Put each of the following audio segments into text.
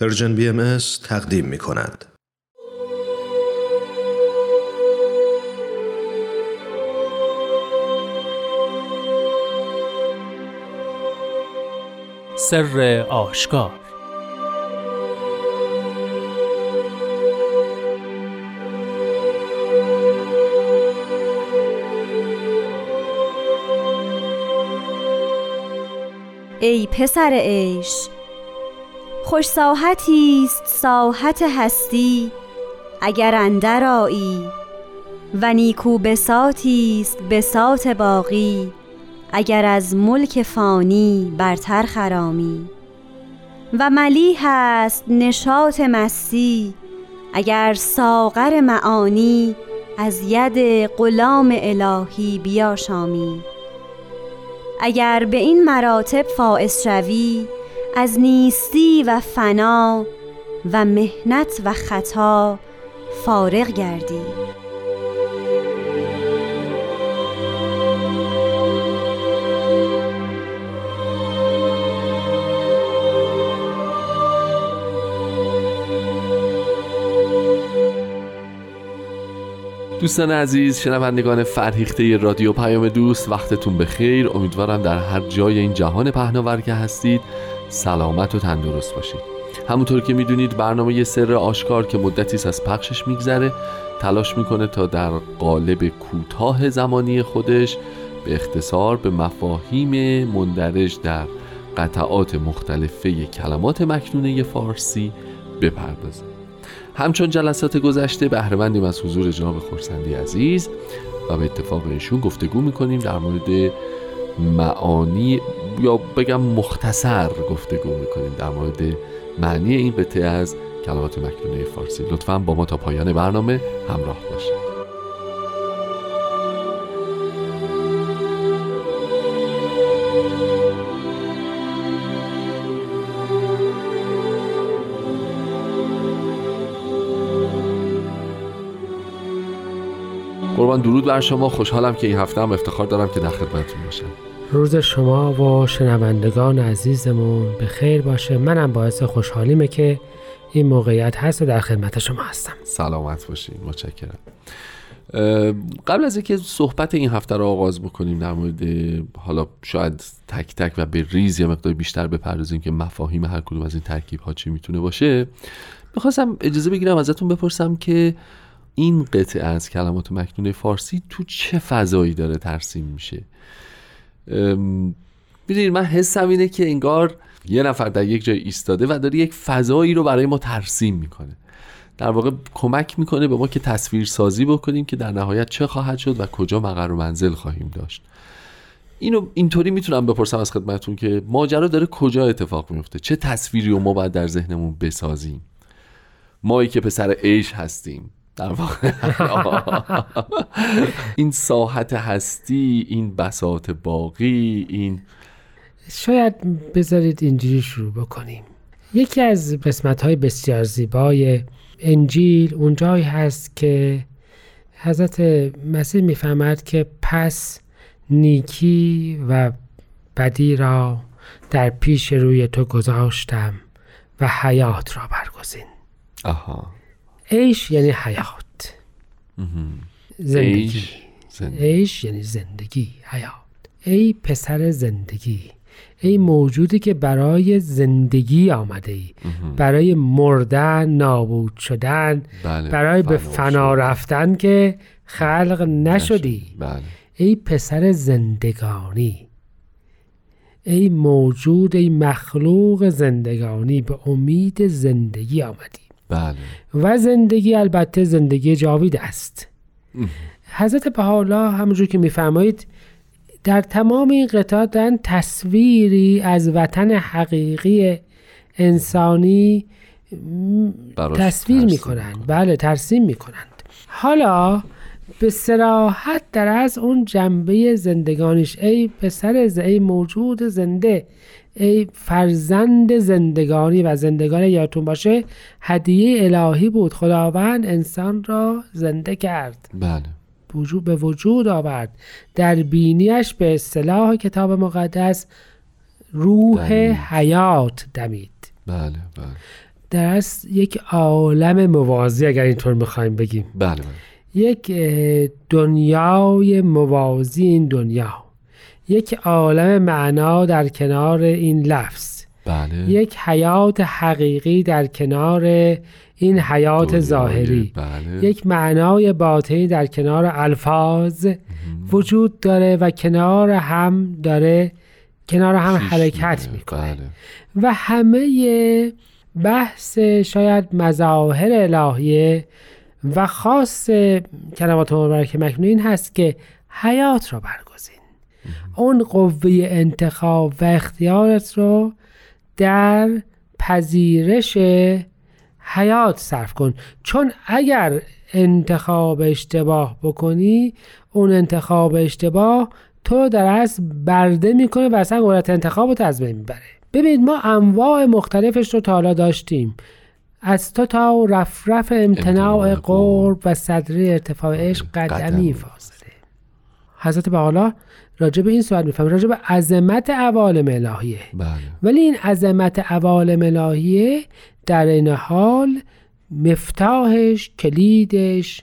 پرژن بی ام تقدیم می کند. سر آشکار ای پسر عیش خوش ساحتی است ساحت هستی اگر اندر آیی و نیکو بساطی است بساط باقی اگر از ملک فانی برتر خرامی. و ملیح است نشاط مستی اگر ساغر معانی از ید غلام الهی بیاشامی. اگر به این مراتب فائز شوی از نیستی و فنا و مهنت و خطا فارغ گردی. دوستان عزیز شنوندگان فرهیخته رادیو پیام دوست وقتتون بخیر. امیدوارم در هر جای این جهان پهناور که هستید سلامت و تندرست باشید. همونطور که می‌دونید برنامه سر آشکار که مدتی از پخشش میگذره تلاش می‌کنه تا در قالب کوتاه زمانی خودش به اختصار به مفاهیم مندرج در قطعات مختلفه کلمات مکنونه فارسی بپردازه. همچون جلسات گذشته بهرهمندیم از حضور جناب خورسندی عزیز و به اتفاق ایشون گفتگو می‌کنیم در مورد معانی یا بگم مختصر گفتگو می‌کنیم در مورد معنی این قطعه از کلمات مکنونه فارسی. لطفا با ما تا پایان برنامه همراه باشید. قربان درود بر شما. خوشحالم که این هفته هم افتخار دارم که در خدمتتون باشم. روز شما و شنوندگان عزیزمون به خیر باشه. منم باعث خوشحالیمه که این موقعیت هست و در خدمت شما هستم. سلامت باشین. متشکرم. قبل از اینکه صحبت این هفته رو آغاز بکنیم در مورد حالا شاید تک تک و به ریز یه مقدار بیشتر بپردازیم که مفاهیم هر کدوم از این ترکیب ها چی می‌تونه باشه می‌خواستم اجازه بگیرم ازتون بپرسم که این قطعه از کلمات مکنون فارسی تو چه فضایی داره ترسیم میشه؟ می‌دونید من حسم اینه که انگار یه نفر در یک جای ایستاده و داره یک فضایی رو برای ما ترسیم می‌کنه. در واقع کمک می‌کنه به ما که تصویر سازی بکنیم که در نهایت چه خواهد شد و کجا مقر و منزل خواهیم داشت. اینو اینطوری می‌تونم بپرسم از خدمتون که ماجرا داره کجا اتفاق میفته چه تصویری رو ما باید در ذهنمون بسازیم؟ مایی که پسر عیش هستیم. در واقع. این ساحت هستی این بساط باقی این شاید بذارید اینجوری شروع بکنیم. یکی از قسمت های بسیار زیبای انجیل اونجایی هست که حضرت مسیح می‌فهمد که پس نیکی و بدی را در پیش روی تو گذاشتم و حیات را برگزین. آها. عیش یعنی حیات. زندگی. عیش یعنی زندگی حیات. ای پسر زندگی ای موجودی که برای زندگی آمده ای. برای مردن نابود شدن. بله. برای به فنا رفتن که خلق نشدی. بله. ای پسر زندگانی. ای موجود ای مخلوق زندگانی. به امید زندگی آمدی. بله. و زندگی البته زندگی جاوید است. حضرت بهاءالله همونجور که میفرمایید در تمام این قطعات دارن تصویری از وطن حقیقی انسانی تصویر می‌کنند بله ترسیم می‌کنند. حالا به سراحت در از اون جنبه زندگانیش ای پسر ای موجود زنده ای فرزند زندگانی و زندگان یادتون باشه هدیه الهی بود. خداوند انسان را زنده کرد. بله. وجود به وجود آورد. در بینیش به اصطلاح کتاب مقدس روح دمید. حیات دمید. بله بله. در یک عالم موازی اگر اینطور می‌خوایم بگیم. بله بله. یک دنیای موازی این دنیا. یک عالم معنا در کنار این لفظ. بله. یک حیات حقیقی در کنار این حیات ظاهری. بله. یک معنای باطنی در کنار الفاظ وجود داره و کنار هم داره کنار هم حرکت. می‌کنه. بله. و همه بحث شاید مظاهر الهیه و خاص کلمات مبارک مکنون این هست که حیات را برگزین اون قوه انتخاب و اختیارت رو در پذیرش حیات صرف کن. چون اگر انتخاب اشتباه بکنی اون انتخاب اشتباه تو در اصل برده می‌کنه و اصلا قدرت انتخاب رو از بین می‌بره. ببینید ما انواع مختلفش رو تا حالا داشتیم. از تو تا رفرف امتناع قرب و صدره ارتفاع عشق قدمی قدمی. فاصله. حضرت بحالا راجع به این سوال میفهم راجع به عظمت عوالم الهیه. بله. ولی این عظمت عوالم الهیه در این حال مفتاحش کلیدش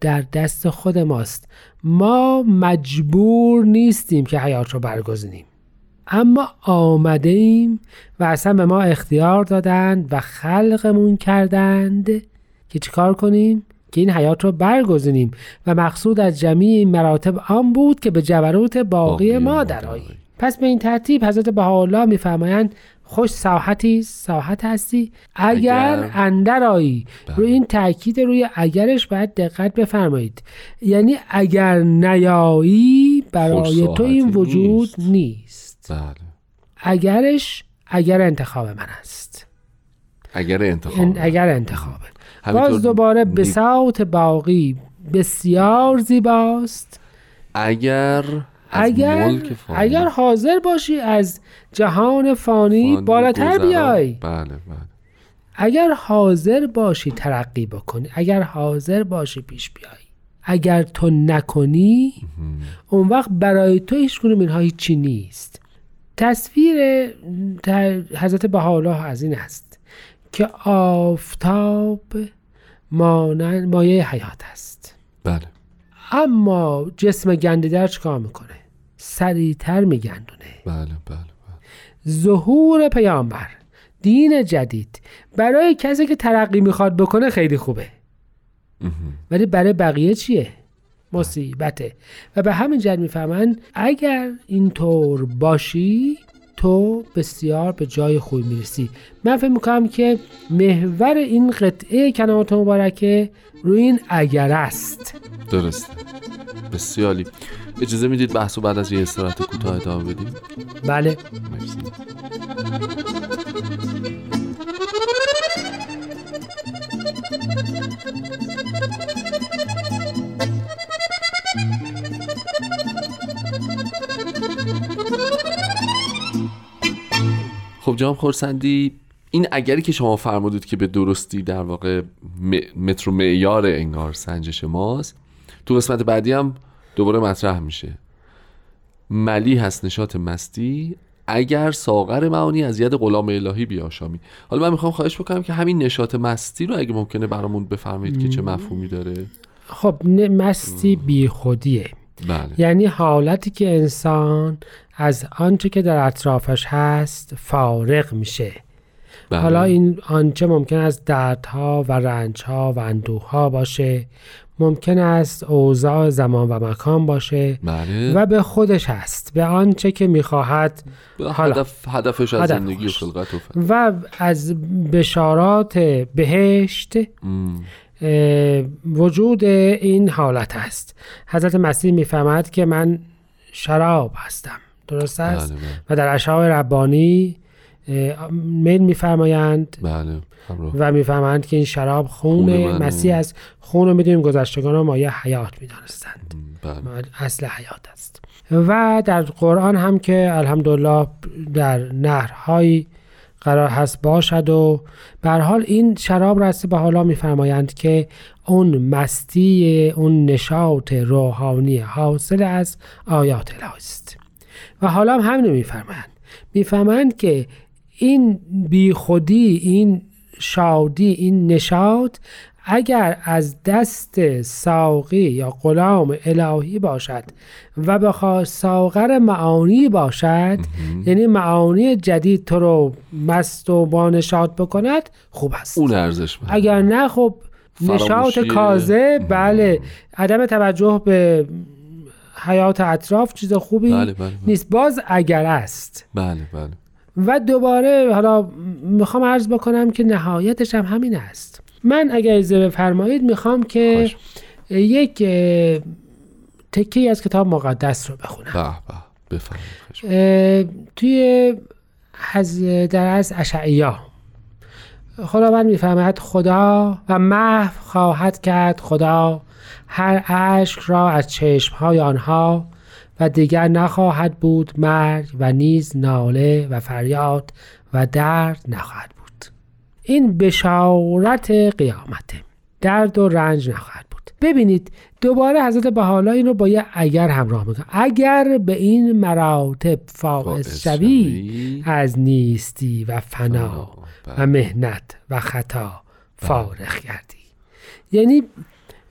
در دست خود ماست. ما مجبور نیستیم که حیات رو برگزینیم. اما آمده ایم و اصلا به ما اختیار دادند و خلقمون کردند که چیکار کنیم؟ که این حیات رو برگزینیم و مقصود از جمیع این مراتب آن بود که به جبروت باقی باقی ما درآییم. پس به این ترتیب حضرت بهاءالله میفرمایند خوش ساحتی ساحت هستی اگر, اگر- اندر آیی. بله. روی این تاکید روی اگرش باید دقت بفرمایید. یعنی اگر نیایی برای تو این وجود نیست. نیست. بله. اگرش اگر انتخاب من است. اگر انتخاب اگر انتخابه باز دوباره نی- بساط باقی بسیار زیباست. اگر اگر ملک فانی. اگر حاضر باشی از جهان فانی, فانی بالاتر بیای. بله بله. اگر حاضر باشی ترقی بکنی اگر حاضر باشی پیش بیای. اگر تو نکنی اون وقت برای تو هیچ کنون اینها هیچی نیست. تصویر حضرت بهاءالله از این است. که آفتاب مانند مایه حیات است. بله. اما جسم گندیدر چیکار می‌کنه؟ سریعتر میگندونه. بله بله بله. ظهور پیامبر دین جدید. برای کسی که ترقی می‌خواد بکنه خیلی خوبه. ولی برای بقیه چیه؟ مصیبته. و به همین جهت می‌فهمن اگر اینطور باشی تو بسیار به جای خوبی می‌رسی. من فکر می‌کنم که محور این قطعه کلمات مبارکه روی این اگر است. درسته بسیاری اجازه می‌دید بحث بعد از یه استراحت کوتاه ادامه بدیم؟ بله. مرسی. خب جناب خورسندی این اگری که شما فرمودید که به درستی در واقع م- متر و معیار انگار سنجش ماست تو قسمت بعدی هم دوباره مطرح میشه. ملی هست نشاط مستی اگر ساغر معانی از ید غلام الهی بیاشامی. حالا من می‌خوام خواهش بکنم که همین نشاط مستی رو اگه ممکنه برامون بفرمایید که چه مفهومی داره. خب مستی بی خودیه بله. یعنی حالتی که انسان از آنچه که در اطرافش هست فارغ میشه. بله. حالا این آنچه ممکن است دردها و رنجها و اندوهها باشه. ممکن است اوضاع زمان و مکان باشه. بله. و به خودش هست. به آنچه که می‌خواهد. حالا. هدف هدفش از هدف زندگی و. خلقت و. و از بشارات بهشت م، اه، وجود این حالت است. حضرت مسیح می‌فهمد که من شراب هستم. درست است؟ بله. بله و در اشعار ربانی میل میفرمایند بله. و می‌فهمند که این شراب خون. مسیح است. خون رو می‌دونیم گذشتگان رو مایه حیات می‌دانستند. بله. اصل حیات است. و در قرآن هم که الحمدلله در نهرهایی قرار هست باشد و به حال این شراب رسته به حالا میفرمایند که اون مستی اون نشاط روحانی حاصل از آیات الهی است. و حالا هم همینو میفرمایند. می‌فهمند که این بیخودی این شادی این نشاط اگر از دست ساقی یا غلام الهی باشد و بخواد ساغر معانی باشد یعنی معانی جدید تو رو مست و بانشاد بکند خوب است. اون ارزش من. اگر نه خب نشاط کازه بله. عدم توجه به حیات اطراف چیز خوبی بله، بله، بله. نیست. باز اگر است. بله بله. و دوباره حالا می‌خوام عرض بکنم که نهایتش هم همین است. من اگر اجازه بفرمایید می‌خوام که خواهش. یک تکی از کتاب مقدس رو بخونم. به توی از در از اشعیا. خداوند می‌فهمد خدا و محو خواهد کرد خدا. هر اشک را از چشمهای آنها و دیگر نخواهد بود مرگ و نیز ناله و فریاد و درد نخواهد بود. این بشارت قیامته درد و رنج نخواهد بود. ببینید دوباره حضرت بحالا این رو با یه اگر همراه می‌کنه. اگر به این مراتب فائز شوی. از نیستی و فنا و بله. مهنت و خطا فارغ گردی یعنی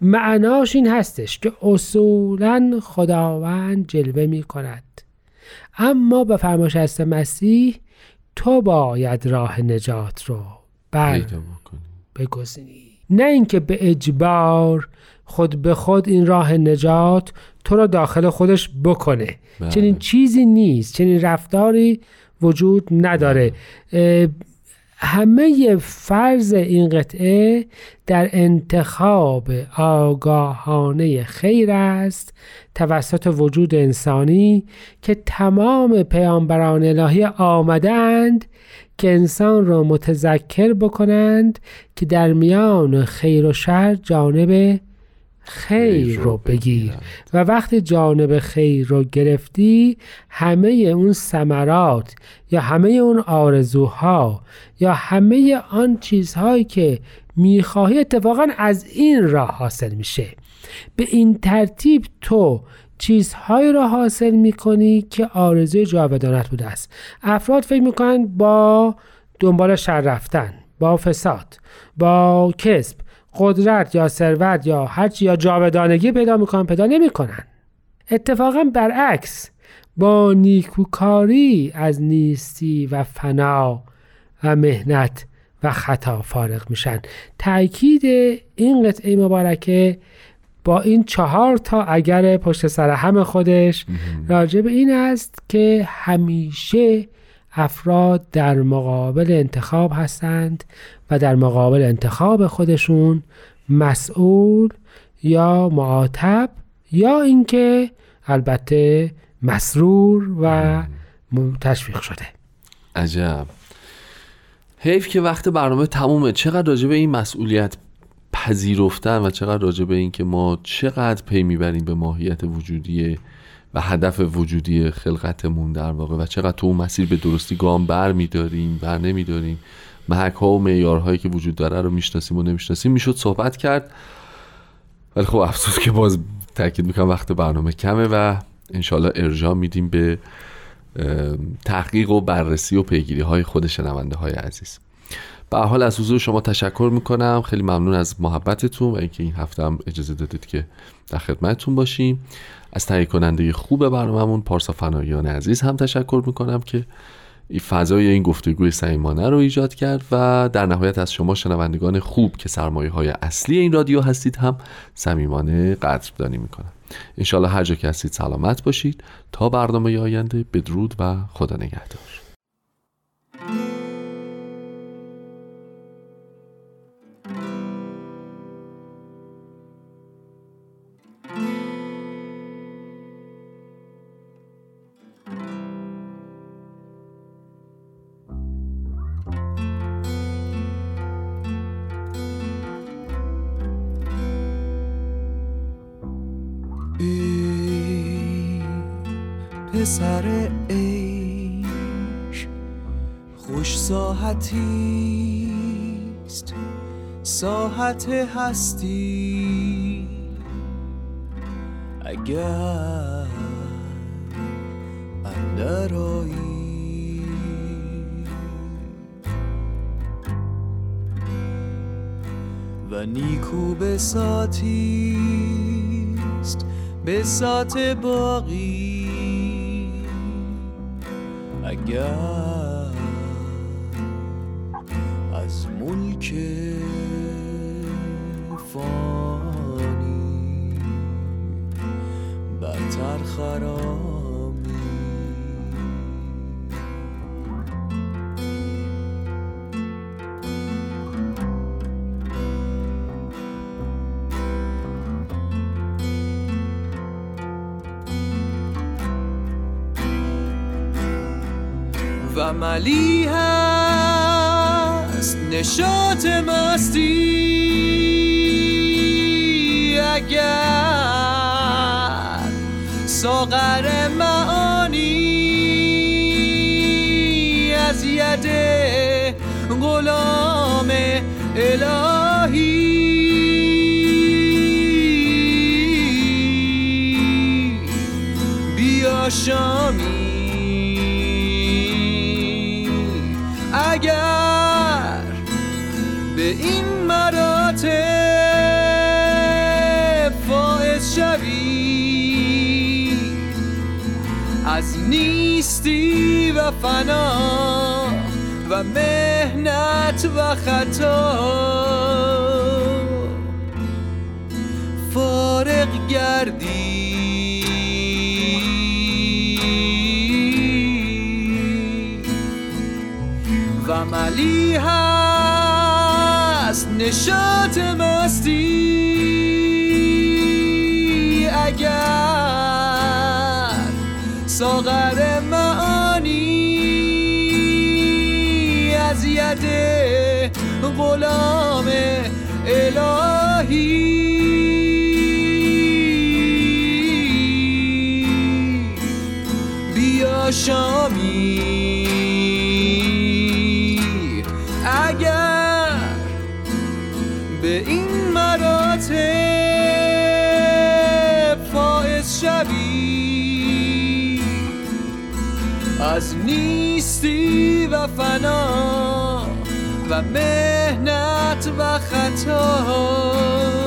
معناش این هستش که اصولا خداوند جلوه می کند اما به فرمایش هست مسیح تو باید راه نجات رو بر بگزینی. نه اینکه به اجبار خود به خود این راه نجات تو را داخل خودش بکنه بله. چنین چیزی نیست چنین رفتاری وجود نداره همه فرض این قطعه در انتخاب آگاهانه خیر است توسط وجود انسانی که تمام پیامبران الهی آمدند که انسان را متذکر بکنند که در میان خیر و شر جانب خیر رو بگیر. و وقتی جانب خیر رو گرفتی همه اون ثمرات یا همه اون آرزوها یا همه آن چیزهایی که می‌خواهی اتفاقا از این راه حاصل میشه. به این ترتیب تو چیزهایی را حاصل می‌کنی که آرزوی جاودانت بوده است. افراد فکر می‌کنن با دنبال شر رفتن با فساد با کسب قدرت یا ثروت یا هرچی یا جاودانگی پیدا می‌کنن پیدا نمی‌کنن. اتفاقا برعکس با نیکوکاری از نیستی و فنا و مهنت و خطا فارغ میشن. تأکید این قطعه مبارکه با این چهار تا اگر پشت سر هم خودش راجع به این است که همیشه افراد در مقابل انتخاب هستند و در مقابل انتخاب خودشون مسئول یا معاتب یا اینکه البته مسرور و تشویق شده. عجب. حیف که وقت برنامه تمومه. چقدر راجع به این مسئولیت پذیرفتن و چقدر راجع به این که ما چقدر پی می‌بریم به ماهیت وجودی و هدف وجودی خلقتمون در واقع. و چقدر تو اون مسیر به درستی گام بر میداریم بر نمیداریم. محک ها و معیارهایی که وجود داره رو می‌شناسیم و نمی‌شناسیم. می‌شد صحبت کرد. ولی خب افسوس که باز تاکید می‌کنم وقت برنامه کمه و انشالله ارجاع میدیم به تحقیق و بررسی و پیگیری های خود شنونده های عزیز. به حال از حضور شما تشکر می‌کنم. خیلی ممنون از محبتتون و اینکه این هفته هم اجازه دادید که در خدمتتون باشیم. از تهیه کننده خوب برنامهمون پارسا فنایان عزیز هم تشکر می‌کنم که این فضای این گفتگوی صمیمانه رو ایجاد کرد و در نهایت از شما شنوندگان خوب که سرمایه های اصلی این رادیو هستید هم صمیمانه قدردانی می‌کنم. انشالله هر جا که هستید سلامت باشید. تا برنامه آینده بدرود و خدا نگهدار. پسر عیش خوش ساحتیست ساحت هستی. اگر اندرایی و نیکو بساتیست بسات باقی. اگر از ملک فانی. برتر خرامی و ملی هست. نشاط مستی. اگر ساغر معانی از ید غلام الهی. بیا شامی. این مراتب فائز شوی. از نیستی و فنا و مهنت و خطا. فارغ گردی. و ملی نشاط مستی اگر ساغر معانی از ید غلام الهی. بیا شامی از نیستی و فنا و مهنت و خطا.